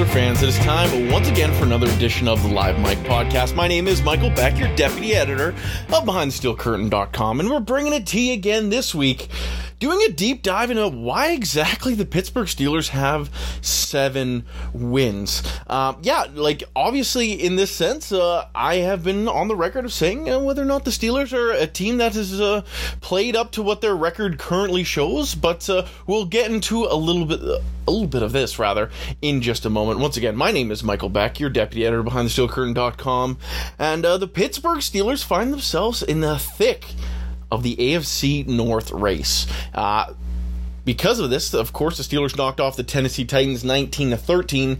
Steeler fans, it is time once again for another edition of the Live Mike podcast. My name is Michael Beck, your deputy editor of BehindTheSteelCurtain.com, and we're bringing it to you again this week, doing a deep dive into why exactly the Pittsburgh Steelers have seven wins. Uh, yeah, like obviously in this sense, uh, I have been on the record of saying uh, whether or not the Steelers are a team that has uh, played up to what their record currently shows, but uh, we'll get into a little bit, a little bit of this rather in just a moment. Once again, my name is Michael Beck, your deputy editor behind the SteelCurtain.com, and uh, the Pittsburgh Steelers find themselves in the thick of the AFC North race. Uh, because of this, of course, the Steelers knocked off the Tennessee Titans 19 to 13.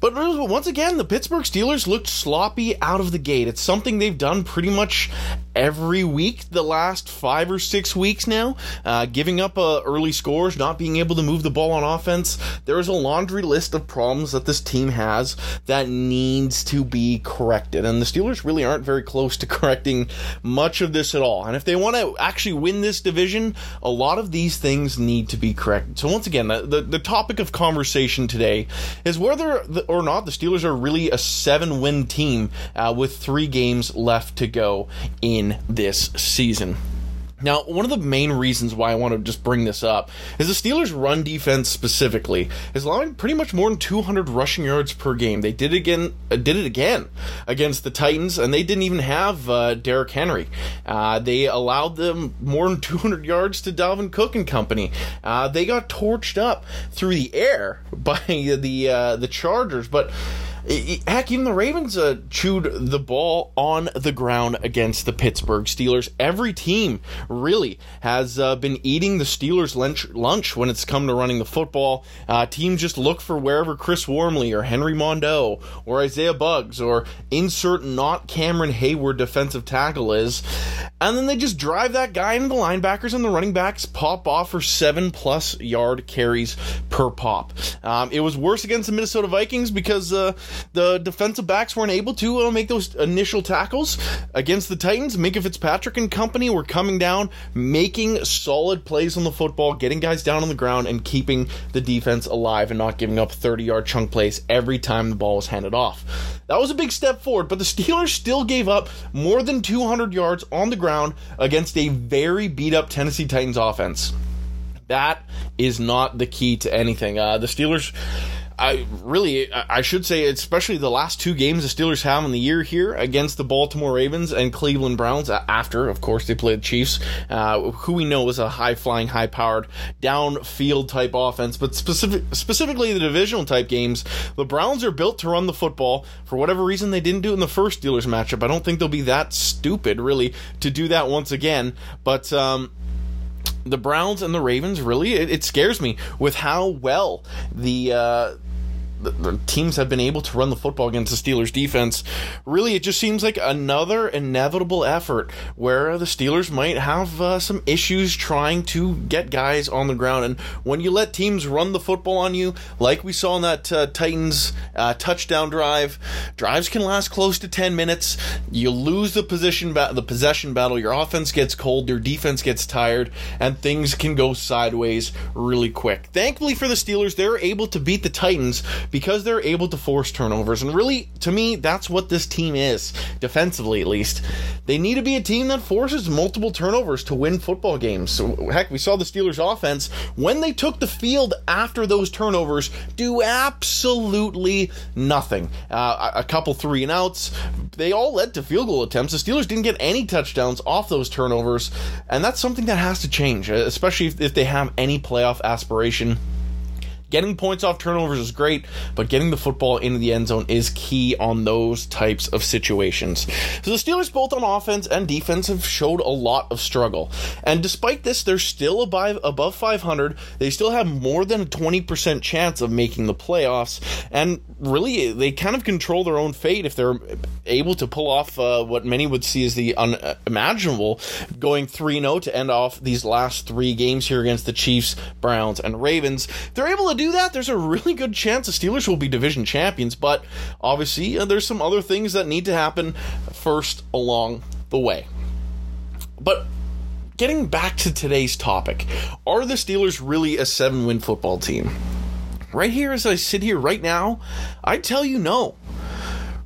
But once again, the Pittsburgh Steelers looked sloppy out of the gate. It's something they've done pretty much every week the last five or six weeks now, uh, giving up uh, early scores, not being able to move the ball on offense. There is a laundry list of problems that this team has that needs to be corrected, and the Steelers really aren't very close to correcting much of this at all. And if they want to actually win this division, a lot of these things need to be corrected. So once again, the the, the topic of conversation today is whether or not the Steelers are really a seven-win team uh, with three games left to go in this season. Now, one of the main reasons why I want to just bring this up is the Steelers' run defense specifically is allowing pretty much more than 200 rushing yards per game. They did again, uh, did it again against the Titans, and they didn't even have uh, Derrick Henry. Uh, they allowed them more than 200 yards to Dalvin Cook and company. Uh, they got torched up through the air by the uh, the Chargers, but heck, even the Ravens uh, chewed the ball on the ground against the Pittsburgh Steelers. Every team really has uh, been eating the Steelers' lunch, lunch when it's come to running the football. Uh, teams just look for wherever Chris Wormley or Henry Mondeaux or Isaiah Buggs or insert not Cameron Heyward defensive tackle is. and then they just drive that guy into the linebackers and the running backs pop off for seven plus yard carries per pop. Um, it was worse against the Minnesota Vikings because uh, the defensive backs weren't able to uh, make those initial tackles against the Titans. Minkah Fitzpatrick and company were coming down, making solid plays on the football, getting guys down on the ground, and keeping the defense alive and not giving up 30 yard chunk plays every time the ball was handed off. That was a big step forward, but the Steelers still gave up more than 200 yards on the ground against a very beat up Tennessee Titans offense. That is not the key to anything. Uh, the Steelers I really, I should say, especially the last two games the Steelers have in the year here against the Baltimore Ravens and Cleveland Browns. After, of course, they played the Chiefs, uh, who we know is a high flying, high powered, downfield type offense. But specific, specifically the divisional type games, the Browns are built to run the football. For whatever reason, they didn't do it in the first Steelers matchup. I don't think they'll be that stupid, really, to do that once again. But um, the Browns and the Ravens really it, it, scares me with how well the uh, the, teams have been able to run the football against the Steelers defense. Really, it just seems like another inevitable effort where the Steelers might have uh, some issues trying to get guys on the ground. And when you let teams run the football on you, like we saw in that uh, Titans uh, touchdown drive, drives can last close to 10 minutes. You lose the position ba- the possession battle. Your offense gets cold, your defense gets tired, and things can go sideways really quick. Thankfully for the Steelers, they're able to beat the Titans because they're able to force turnovers. And really, to me, that's what this team is, defensively at least. They need to be a team that forces multiple turnovers to win football games. So, heck, we saw the Steelers' offense, when they took the field after those turnovers, do absolutely nothing. Uh, a couple three and outs, they all led to field goal attempts. The Steelers didn't get any touchdowns off those turnovers, and that's something that has to change, especially if, if they have any playoff aspiration. Getting points off turnovers is great, but getting the football into the end zone is key on those types of situations. So the Steelers, both on offense and defense, have showed a lot of struggle. And despite this, they're still above, above 500. They still have more than a 20% chance of making the playoffs. And really, they kind of control their own fate if they're able to pull off uh, what many would see as the unimaginable, going 3 0 to end off these last three games here against the Chiefs, Browns, and Ravens. They're able to do that, there's a really good chance the Steelers will be division champions. But obviously, uh, there's some other things that need to happen first along the way. But getting back to today's topic, are the Steelers really a seven win football team? Right here, as I sit here right now, I tell you no.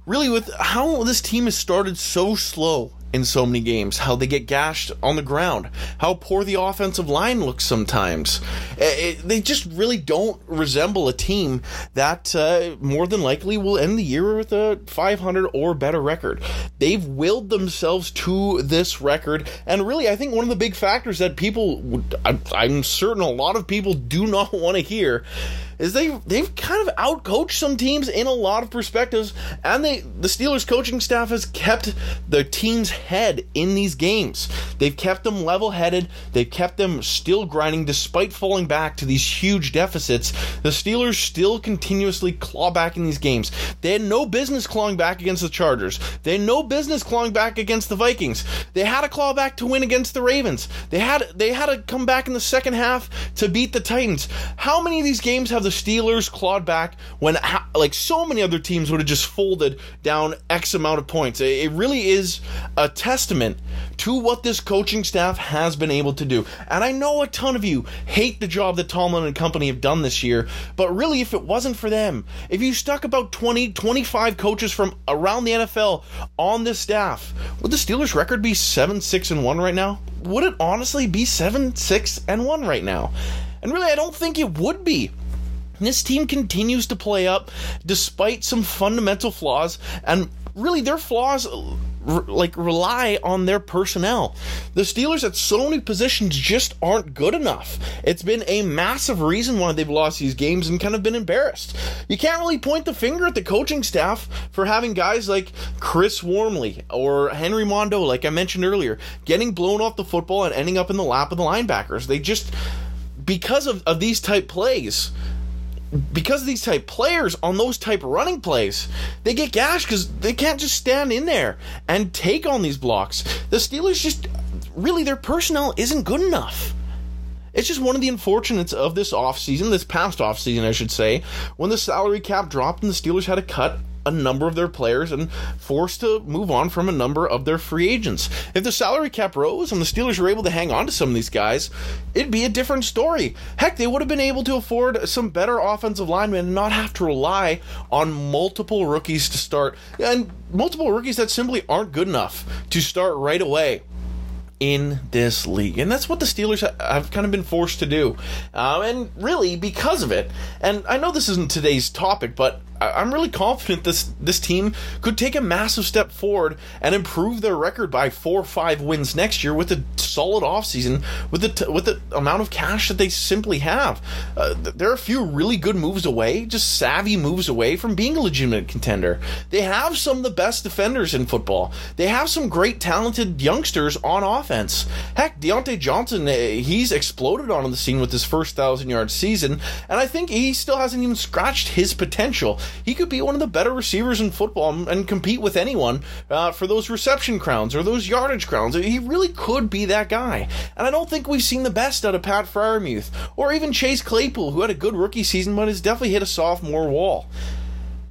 Really, with how this team has started so slow in so many games, how they get gashed on the ground, how poor the offensive line looks sometimes. It, eh, eh, they just really don't resemble a team that uh, more than likely will end the year with a 500 or better record. They've willed themselves to this record, and really, I think one of the big factors that people, I'm certain a lot of people do not want to hear is they they've kind of outcoached some teams in a lot of perspectives, and they the Steelers coaching staff has kept the team's head in these games. They've kept them level headed. They've kept them still grinding despite falling back to these huge deficits. The Steelers still continuously claw back in these games. They had no business clawing back against the Chargers. They had no business clawing back against the Vikings. They had to claw back to win against the Ravens. They had they had to come back in the second half to beat the Titans. How many of these games have the Steelers clawed back when like so many other teams would have just folded down X amount of points? It really is a testament to what this coaching staff has been able to do. And I know a ton of you hate the job that Tomlin and company have done this year, but really, if it wasn't for them, if you stuck about 20, 25 coaches from around the NFL on this staff, would the Steelers' record be 7 6 and 1 right now? Would it honestly be 7 6 and 1 right now? And really, I don't think it would be. This team continues to play up despite some fundamental flaws, and really, their flaws like rely on their personnel. The Steelers at so many positions just aren't good enough. It's been a massive reason why they've lost these games and kind of been embarrassed. You can't really point the finger at the coaching staff for having guys like Chris Wormley or Henry Mondeaux, like I mentioned earlier, getting blown off the football and ending up in the lap of the linebackers. They just because of, of these type plays, because of these type players on those type running plays, they get gashed because they can't just stand in there and take on these blocks. The Steelers just really their personnel isn't good enough. It's just one of the unfortunates of this offseason, this past offseason, I should say, when the salary cap dropped and the Steelers had to cut a number of their players and forced to move on from a number of their free agents. If the salary cap rose and the Steelers were able to hang on to some of these guys, it'd be a different story. Heck, they would have been able to afford some better offensive linemen and not have to rely on multiple rookies to start, and multiple rookies that simply aren't good enough to start right away in this league. And that's what the Steelers have kind of been forced to do. Um, and really, because of it, and I know this isn't today's topic, but I'm really confident this this team could take a massive step forward and improve their record by four or five wins next year with a solid offseason with the t- with the amount of cash that they simply have. Uh, they're a few really good moves away, just savvy moves away from being a legitimate contender. They have some of the best defenders in football. They have some great talented youngsters on offense. Heck, Diontae Johnson, uh, he's exploded on the scene with his first thousand yard season, and I think he still hasn't even scratched his potential he could be one of the better receivers in football and compete with anyone uh, for those reception crowns or those yardage crowns. He really could be that guy. And I don't think we've seen the best out of Pat Freiermuth or even Chase Claypool, who had a good rookie season but has definitely hit a sophomore wall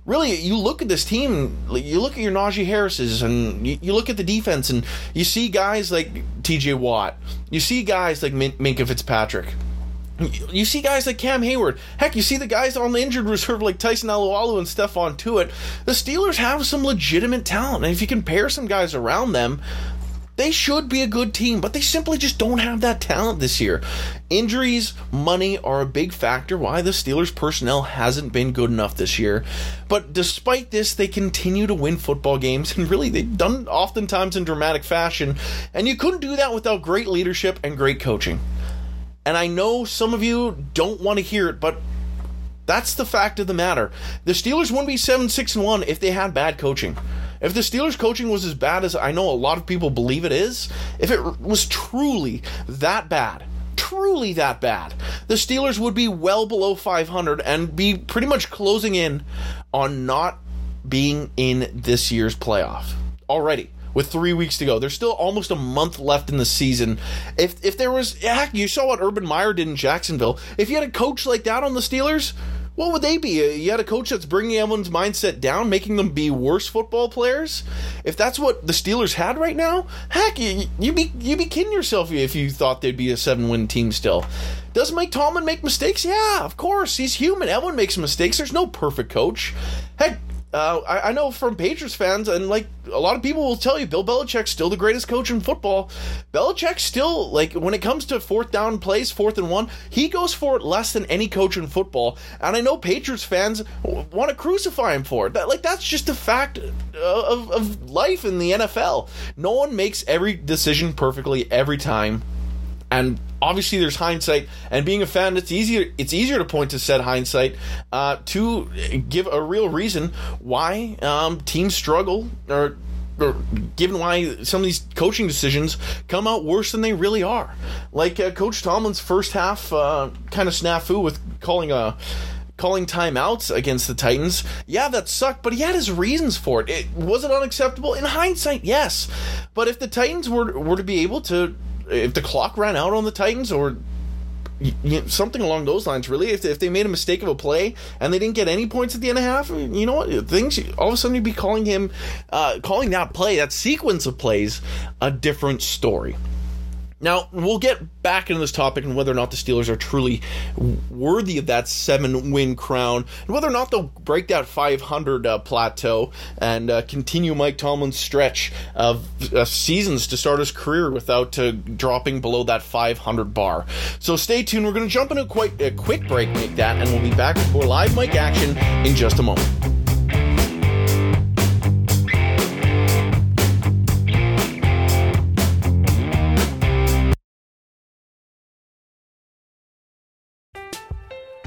really, you look at this team, you look at your Najee Harris's, and you, look at the defense, and you see guys like T.J. Watt, you see guys like Min- Minkah Fitzpatrick, you see guys like Cam Heyward. Heck, you see the guys on the injured reserve like Tyson Alualu and Stephon Tuitt. The Steelers have some legitimate talent, and if you compare some guys around them, they should be a good team, but they simply just don't have that talent this year. Injuries, money are a big factor why the Steelers personnel hasn't been good enough this year. But despite this, they continue to win football games, and really they've done it oftentimes in dramatic fashion. And you couldn't do that without great leadership and great coaching. And I know some of you don't want to hear it, but that's the fact of the matter. The Steelers wouldn't be 7 6 and 1 if they had bad coaching. If the Steelers coaching was as bad as I know a lot of people believe it is, if it was truly that bad, truly that bad, the Steelers would be well below 500 and be pretty much closing in on not being in this year's playoff already with three weeks to go. There's still almost a month left in the season. If if there was, heck, you saw what Urban Meyer did in Jacksonville. If you had a coach like that on the Steelers, what would they be? Uh, you had a coach that's bringing everyone's mindset down, making them be worse football players. If that's what the Steelers had right now, heck, you, would be you'd be kidding yourself if you thought they'd be a seven win team still. Does Mike Tomlin make mistakes? Yeah, of course. He's human. Everyone makes mistakes. There's no perfect coach. Heck, uh, I, I, know from Patriots fans, and like a lot of people will tell you, Bill Belichick's still the greatest coach in football. Belichick still, like, when it comes to fourth down plays, fourth and one, he goes for it less than any coach in football. And I know Patriots fans want to crucify him for it. That, like, that's just a fact of, of life in the NFL. No one makes every decision perfectly every time and obviously there's hindsight and being a fan it's easier it's easier to point to said hindsight uh, to give a real reason why um, teams struggle or, or given why some of these coaching decisions come out worse than they really are like uh, coach tomlin's first half uh, kind of snafu with calling a calling timeouts against the Titans. Yeah, that sucked, but he had his reasons for it. it was it unacceptable? In hindsight, yes. But if the Titans were were to be able to if the clock ran out on the Titans or you know, something along those lines, really. If they, if they made a mistake of a play and they didn't get any points at the end of half, you know what? Things all of a sudden you'd be calling him, uh, calling that play, that sequence of plays, a different story. Now, we'll get back into this topic and whether or not the Steelers are truly worthy of that seven win crown and whether or not they'll break that 500 uh, plateau and uh, continue Mike Tomlin's stretch of seasons to start his career without uh, dropping below that 500 bar. So stay tuned. We're going to jump into quite a quick break, make that, and we'll be back more live mic action in just a moment.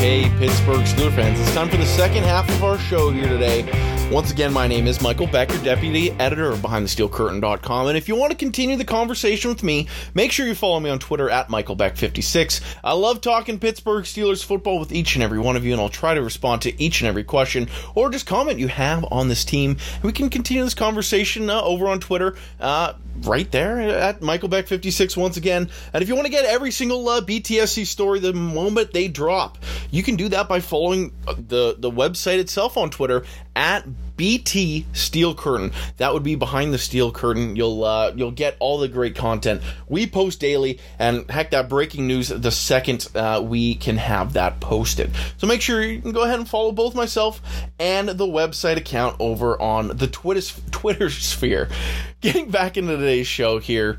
Okay, Pittsburgh Steelers fans, it's time for the second half of our show here today. Once again, my name is Michael Becker, deputy editor of BehindTheSteelCurtain.com. And if you want to continue the conversation with me, make sure you follow me on Twitter at MichaelBeck56. I love talking Pittsburgh Steelers football with each and every one of you, and I'll try to respond to each and every question or just comment you have on this team. We can continue this conversation uh, over on Twitter. Uh, right there at Michael Beck 56 once again. And if you want to get every single uh, BTSC story the moment they drop, you can do that by following the the website itself on Twitter at BT Steel Curtain. That would be behind the steel curtain. You'll uh, you'll get all the great content we post daily, and heck, that breaking news the second uh, we can have that posted. So make sure you can go ahead and follow both myself and the website account over on the Twitter Twitter sphere. Getting back into today's show here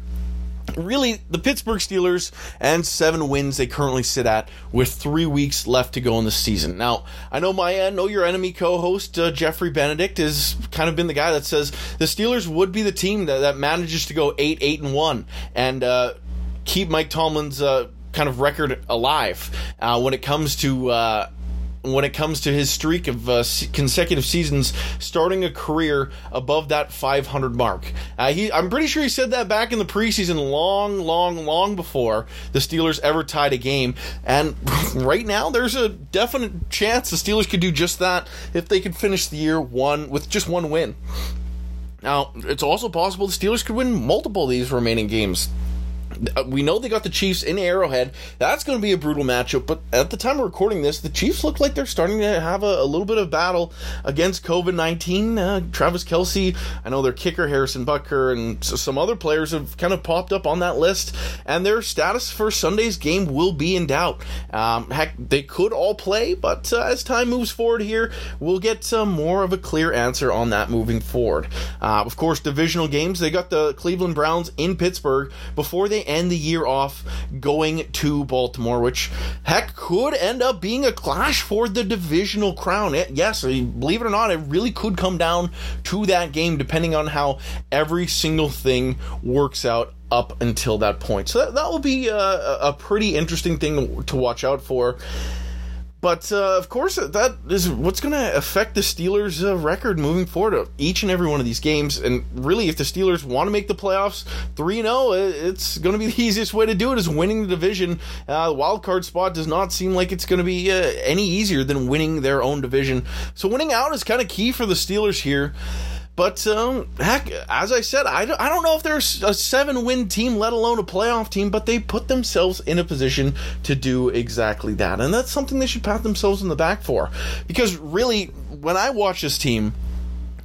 really the Pittsburgh Steelers and seven wins they currently sit at with three weeks left to go in the season. Now, I know my uh, Know Your Enemy co-host uh, Jeffrey Benedict has kind of been the guy that says the Steelers would be the team that, that manages to go eight, eight, and one, and uh, keep Mike Tomlin's uh, kind of record alive uh, when it comes to uh, when it comes to his streak of uh, consecutive seasons starting a career above that 500 mark. Uh, he, I'm pretty sure he said that back in the preseason, long, long, long before the Steelers ever tied a game. And right now, there's a definite chance the Steelers could do just that if they could finish the year one with just one win. Now, it's also possible the Steelers could win multiple of these remaining games we know they got the Chiefs in Arrowhead. That's going to be a brutal matchup. But at the time of recording this, the Chiefs look like they're starting to have a, a little bit of battle against COVID 19. Uh, Travis Kelce, I know their kicker, Harrison Butker, and some other players have kind of popped up on that list. And their status for Sunday's game will be in doubt. Um, heck, they could all play, but uh, as time moves forward here, we'll get uh, more of a clear answer on that moving forward. Uh, of course, divisional games, they got the Cleveland Browns in Pittsburgh before they end the year off going to Baltimore, which heck could end up being a clash for the divisional crown. It, yes, believe it or not, it really could come down to that game depending on how every single thing works out up until that point. So that, that will be a, a pretty interesting thing to watch out for. But uh, of course, that is what's going to affect the Steelers' uh, record moving forward of each and every one of these games. And really, if the Steelers want to make the playoffs 3 0, it's going to be the easiest way to do it is winning the division. Uh, the wild card spot does not seem like it's going to be uh, any easier than winning their own division. So winning out is kind of key for the Steelers here. But um, heck, as I said, I don't, I don't know if they're a seven win team, let alone a playoff team, but they put themselves in a position to do exactly that. And that's something they should pat themselves in the back for. Because really, when I watch this team,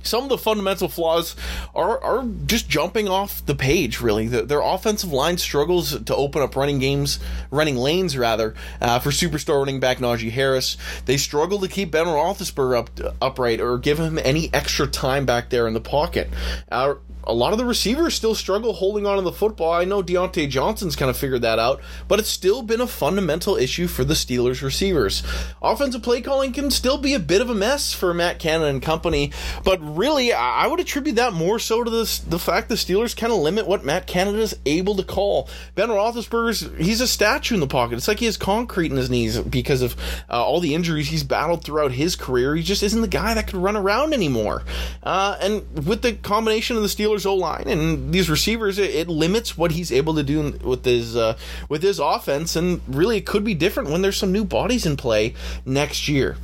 some of the fundamental flaws are, are just jumping off the page, really. The, their offensive line struggles to open up running games, running lanes, rather, uh, for superstar running back Najee Harris. They struggle to keep Ben Roethlisberger up, upright or give him any extra time back there in the pocket. Uh, a lot of the receivers still struggle holding on to the football. I know Diontae Johnson's kind of figured that out, but it's still been a fundamental issue for the Steelers receivers. Offensive play calling can still be a bit of a mess for Matt Canada and company, but really, I would attribute that more so to the, the fact the Steelers kind of limit what Matt Canada is able to call. Ben Roethlisberger's, he's a statue in the pocket. It's like he has concrete in his knees because of uh, all the injuries he's battled throughout his career. He just isn't the guy that could run around anymore. Uh, and with the combination of the Steelers Steelers O line and these receivers, it, it, limits what he's able to do with his uh, with his offense, and really it could be different when there's some new bodies in play next year.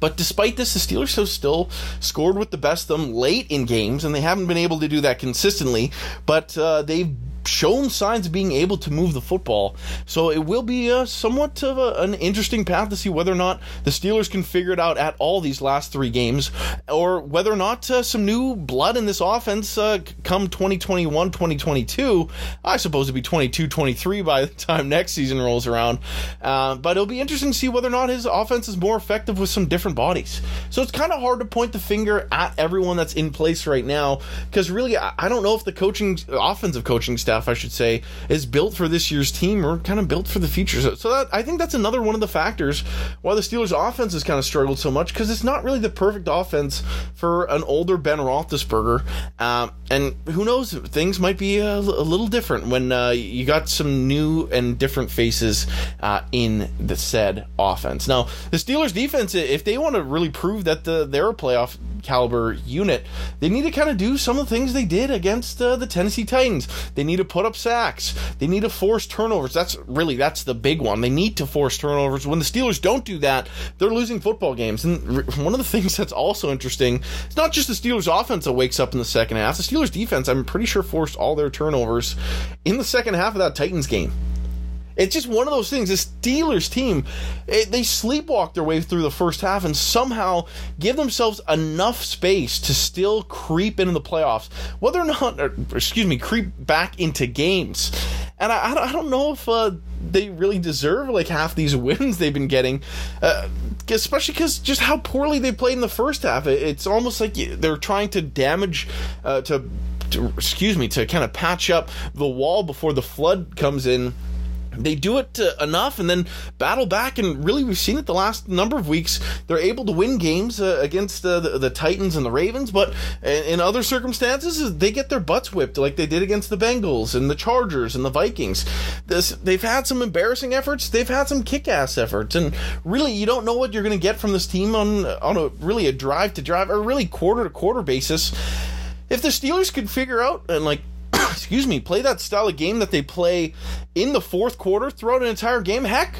But despite this, the Steelers have still scored with the best of them late in games, and they haven't been able to do that consistently. But uh, they've shown signs of being able to move the football. So it will be somewhat of a, an interesting path to see whether or not the Steelers can figure it out at all these last three games, or whether or not uh, some new blood in this offense uh, come 2021, 2022. I suppose it'll be 22, 23 by the time next season rolls around. Uh, but it'll be interesting to see whether or not his offense is more effective with some different bodies. So it's kind of hard to point the finger at everyone that's in place right now because really, I, I don't know if the coaching, offensive coaching staff, I should say, is built for this year's team or kind of built for the future. So, so that, I think that's another one of the factors why the Steelers' offense has kind of struggled so much because it's not really the perfect offense for an older Ben Roethlisberger. Um, and who knows, things might be a, a little different when uh, you got some new and different faces uh, in the said offense. Now, the Steelers' defense, if they want to really prove that the, they're a playoff caliber unit, they need to kind of do some of the things they did against uh, the Tennessee Titans. They need to put up sacks. They need to force turnovers. That's really that's the big one. They need to force turnovers. When the Steelers don't do that, they're losing football games. And one of the things that's also interesting, it's not just the Steelers offense that wakes up in the second half. The Steelers defense, I'm pretty sure forced all their turnovers in the second half of that Titans game. It's just one of those things. This Steelers team, it, they sleepwalk their way through the first half and somehow give themselves enough space to still creep into the playoffs. Whether or not, or, excuse me, creep back into games. And I, I don't know if uh, they really deserve like half these wins they've been getting, uh, especially because just how poorly they played in the first half. It, it's almost like they're trying to damage, uh, to, to, excuse me, to kind of patch up the wall before the flood comes in they do it uh, enough and then battle back and really we've seen it the last number of weeks. They're able to win games uh, against uh, the, the, titans and the ravens but in other circumstances they get their butts whipped like they did against the bengals and the chargers and the vikings. This, they've had some embarrassing efforts. They've had some kick-ass efforts and really you don't know what you're going to get from this team on on a really a drive to drive or really quarter to quarter basis. If the steelers could figure out and like excuse me, play that style of game that they play in the fourth quarter throughout an entire game, heck,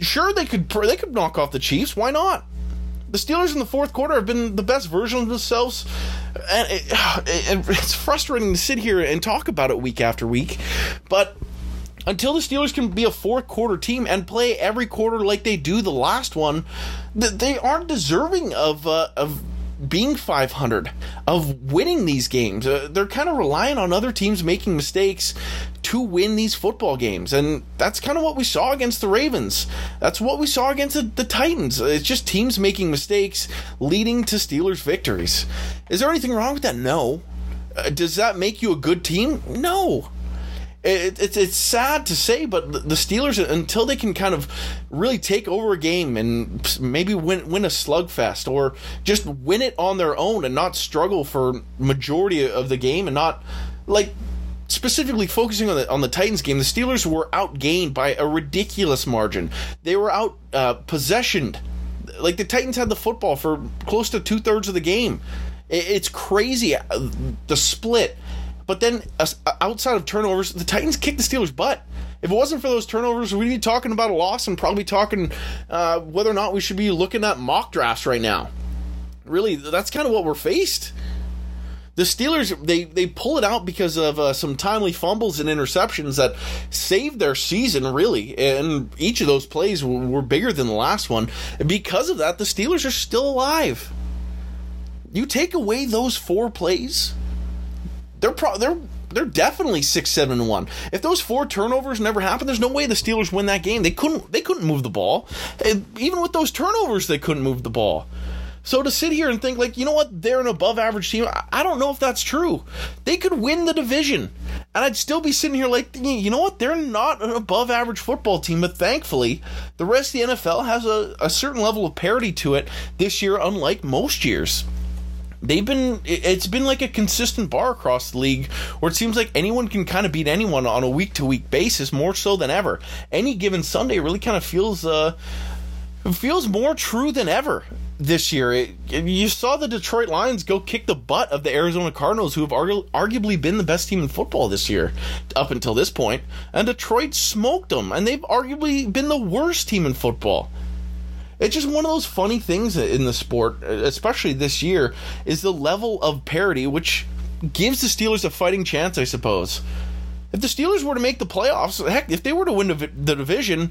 sure they could they could knock off the Chiefs. Why not? The Steelers in the fourth quarter have been the best version of themselves, and it, it, it's frustrating to sit here and talk about it week after week. But until the Steelers can be a fourth quarter team and play every quarter like they do the last one, they aren't deserving of uh, of being 500, of winning these games. Uh, they're kind of relying on other teams making mistakes to win these football games. And that's kind of what we saw against the Ravens. That's what we saw against the, the Titans. It's just teams making mistakes leading to Steelers victories. Is there anything wrong with that? No. Uh, does that make you a good team? No it, it's it's sad to say, but the Steelers until they can kind of really take over a game and maybe win win a slugfest or just win it on their own and not struggle for majority of the game and not like specifically focusing on the on the Titans game, the Steelers were outgained by a ridiculous margin. They were out uh, possessioned. Like the Titans had the football for close to two thirds of the game. It's crazy uh, the split but then uh, outside of turnovers, the Titans kicked the Steelers' butt. If it wasn't for those turnovers, we'd be talking about a loss and probably talking uh, whether or not we should be looking at mock drafts right now. Really, that's kind of what we're faced. The Steelers they they pull it out because of uh, some timely fumbles and interceptions that saved their season really, and each of those plays were, were bigger than the last one. And because of that, the Steelers are still alive. You take away those four plays, they're pro- they're they're definitely six seven and one. If those four turnovers never happened, there's no way the Steelers win that game. They couldn't they couldn't move the ball. Even with those turnovers, they couldn't move the ball. So to sit here and think like, you know what, they're an above average team, I don't know if that's true. They could win the division. And I'd still be sitting here like, you know what, they're not an above average football team, but thankfully, the rest of the NFL has a, a certain level of parity to it this year, unlike most years they've been it's been like a consistent bar across the league where it seems like anyone can kind of beat anyone on a week to week basis more so than ever. Any given sunday really kind of feels uh feels more true than ever this year. It, you saw the detroit lions go kick the butt of the arizona cardinals who have argu- arguably been the best team in football this year up until this point and detroit smoked them and they've arguably been the worst team in football it's just one of those funny things in the sport, especially this year, is the level of parity, which gives the Steelers a fighting chance, I suppose. If the Steelers were to make the playoffs, heck, if they were to win the division,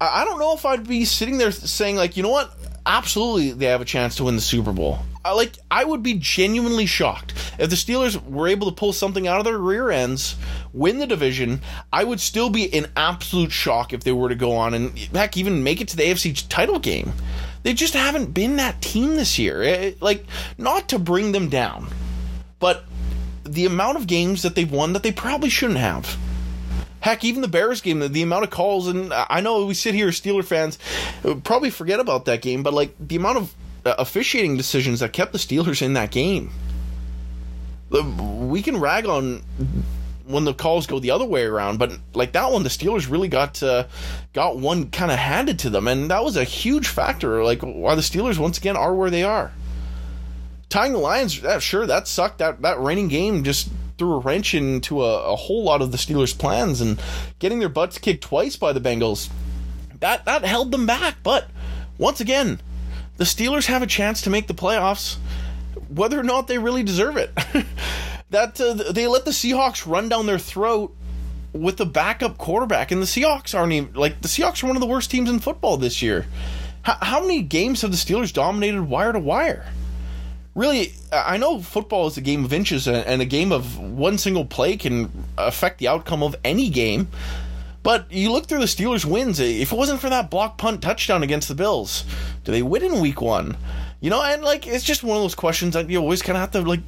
I don't know if I'd be sitting there saying like, you know what? Absolutely, they have a chance to win the Super Bowl. I, like, I would be genuinely shocked if the Steelers were able to pull something out of their rear ends, win the division. I would still be in absolute shock if they were to go on and heck, even make it to the AFC title game. They just haven't been that team this year. It, like, not to bring them down, but the amount of games that they've won that they probably shouldn't have. Heck, even the Bears game, the, the amount of calls, and I know we sit here as Steeler fans, probably forget about that game, but like the amount of officiating decisions that kept the Steelers in that game. We can rag on when the calls go the other way around, but like that one, the Steelers really got uh, got one kind of handed to them, and that was a huge factor. Like why the Steelers once again are where they are. Tying the Lions, yeah, sure, that sucked. That that raining game just threw a wrench into a, a whole lot of the Steelers' plans, and getting their butts kicked twice by the Bengals, that that held them back. But once again, the Steelers have a chance to make the playoffs, whether or not they really deserve it. that uh, they let the Seahawks run down their throat with the backup quarterback, and the Seahawks aren't even like the Seahawks are one of the worst teams in football this year. H- how many games have the Steelers dominated wire to wire? really, I know football is a game of inches and a game of one single play can affect the outcome of any game. But you look through the Steelers' wins. If it wasn't for that block punt touchdown against the Bills, do they win in Week One? You know, and like it's just one of those questions that you always kind of have to like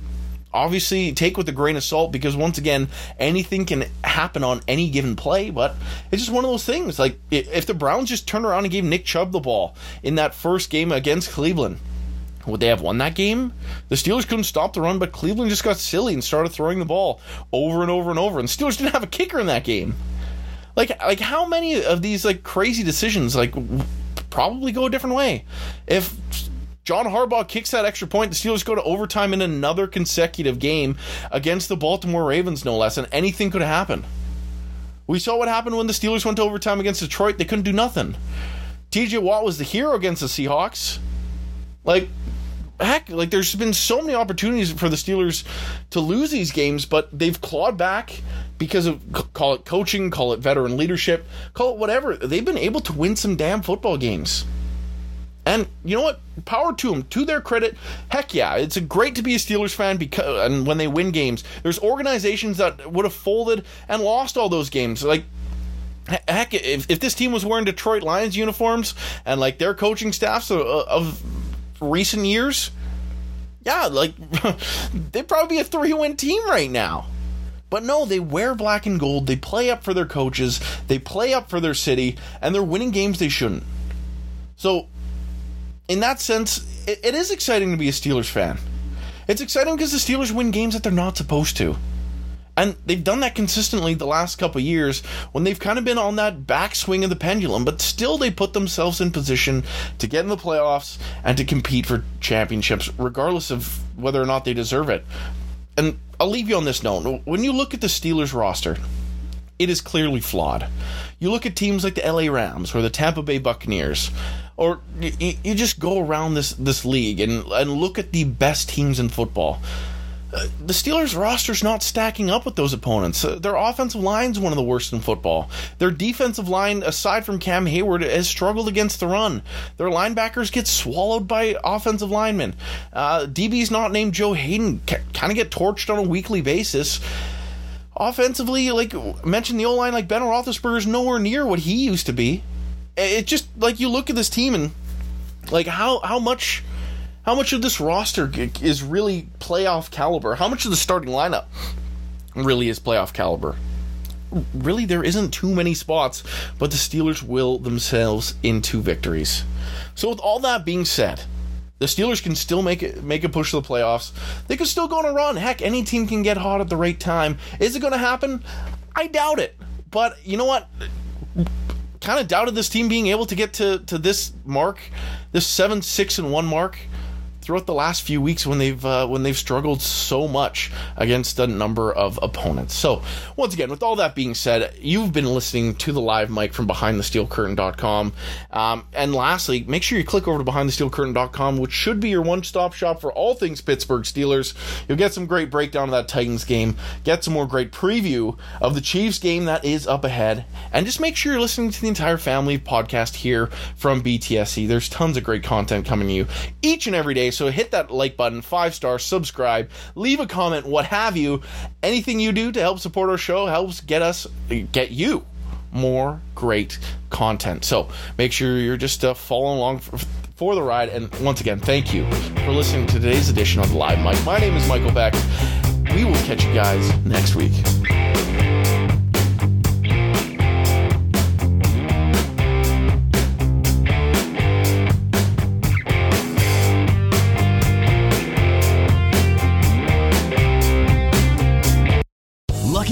obviously take with a grain of salt because once again anything can happen on any given play but it's just one of those things like if the browns just turned around and gave nick chubb the ball in that first game against cleveland would they have won that game? The Steelers couldn't stop the run, but Cleveland just got silly and started throwing the ball over and over and over. And Steelers didn't have a kicker in that game. Like, like how many of these like crazy decisions like probably go a different way? If John Harbaugh kicks that extra point, the Steelers go to overtime in another consecutive game against the Baltimore Ravens, no less, and anything could happen. We saw what happened when the Steelers went to overtime against Detroit. They couldn't do nothing. TJ Watt was the hero against the Seahawks. Like, heck, like there's been so many opportunities for the Steelers to lose these games, but they've clawed back because of call it coaching, call it veteran leadership, call it whatever. They've been able to win some damn football games. And you know what? Power to them. To their credit, heck yeah, it's great to be a Steelers fan because and when they win games, there's organizations that would have folded and lost all those games. Like heck, if, if this team was wearing Detroit Lions uniforms and like their coaching staffs of, of recent years, yeah, like they'd probably be a three win team right now. But no, they wear black and gold. They play up for their coaches. They play up for their city, and they're winning games they shouldn't. So, in that sense, it, it is exciting to be a Steelers fan. It's exciting because the Steelers win games that they're not supposed to. And they've done that consistently the last couple years when they've kind of been on that backswing of the pendulum, but still they put themselves in position to get in the playoffs and to compete for championships, regardless of whether or not they deserve it. And I'll leave you on this note. When you look at the Steelers roster, it is clearly flawed. You look at teams like the LA Rams or the Tampa Bay Buccaneers, or you, you just go around this, this league and, and look at the best teams in football the Steelers' roster's not stacking up with those opponents. Uh, their offensive line's one of the worst in football. Their defensive line, aside from Cam Heyward, has struggled against the run. Their linebackers get swallowed by offensive linemen. Uh, DB's not named Joe Haden kind of get torched on a weekly basis. Offensively, like mentioned, the O line like Ben Roethlisberger is nowhere near what he used to be. It just like you look at this team and like how how much how much of this roster is really playoff caliber? How much of the starting lineup really is playoff caliber? Really, there isn't too many spots, but the Steelers will themselves into victories. So, with all that being said, the Steelers can still make it, make a push to the playoffs. They could still go on a run. Heck, any team can get hot at the right time. Is it going to happen? I doubt it. But you know what? Kind of doubted this team being able to get to, to this mark, this seven six and one mark throughout the last few weeks when they've uh, when they've struggled so much against a number of opponents. So once again, with all that being said, you've been listening to the Live Mike from BehindTheSteelCurtain.com. Um, and lastly, make sure you click over to BehindTheSteelCurtain.com, which should be your one-stop shop for all things Pittsburgh Steelers. You'll get some great breakdown of that Titans game, get some more great preview of the Chiefs game that is up ahead, and just make sure you're listening to the entire family podcast here from BTSC. There's tons of great content coming to you each and every day. So hit that like button, five stars, subscribe, leave a comment, what have you. Anything you do to help support our show helps get us, get you more great content. So make sure you're just uh, following along for, for the ride. And once again, thank you for listening to today's edition of Live Mike. My name is Michael Beck. We will catch you guys next week.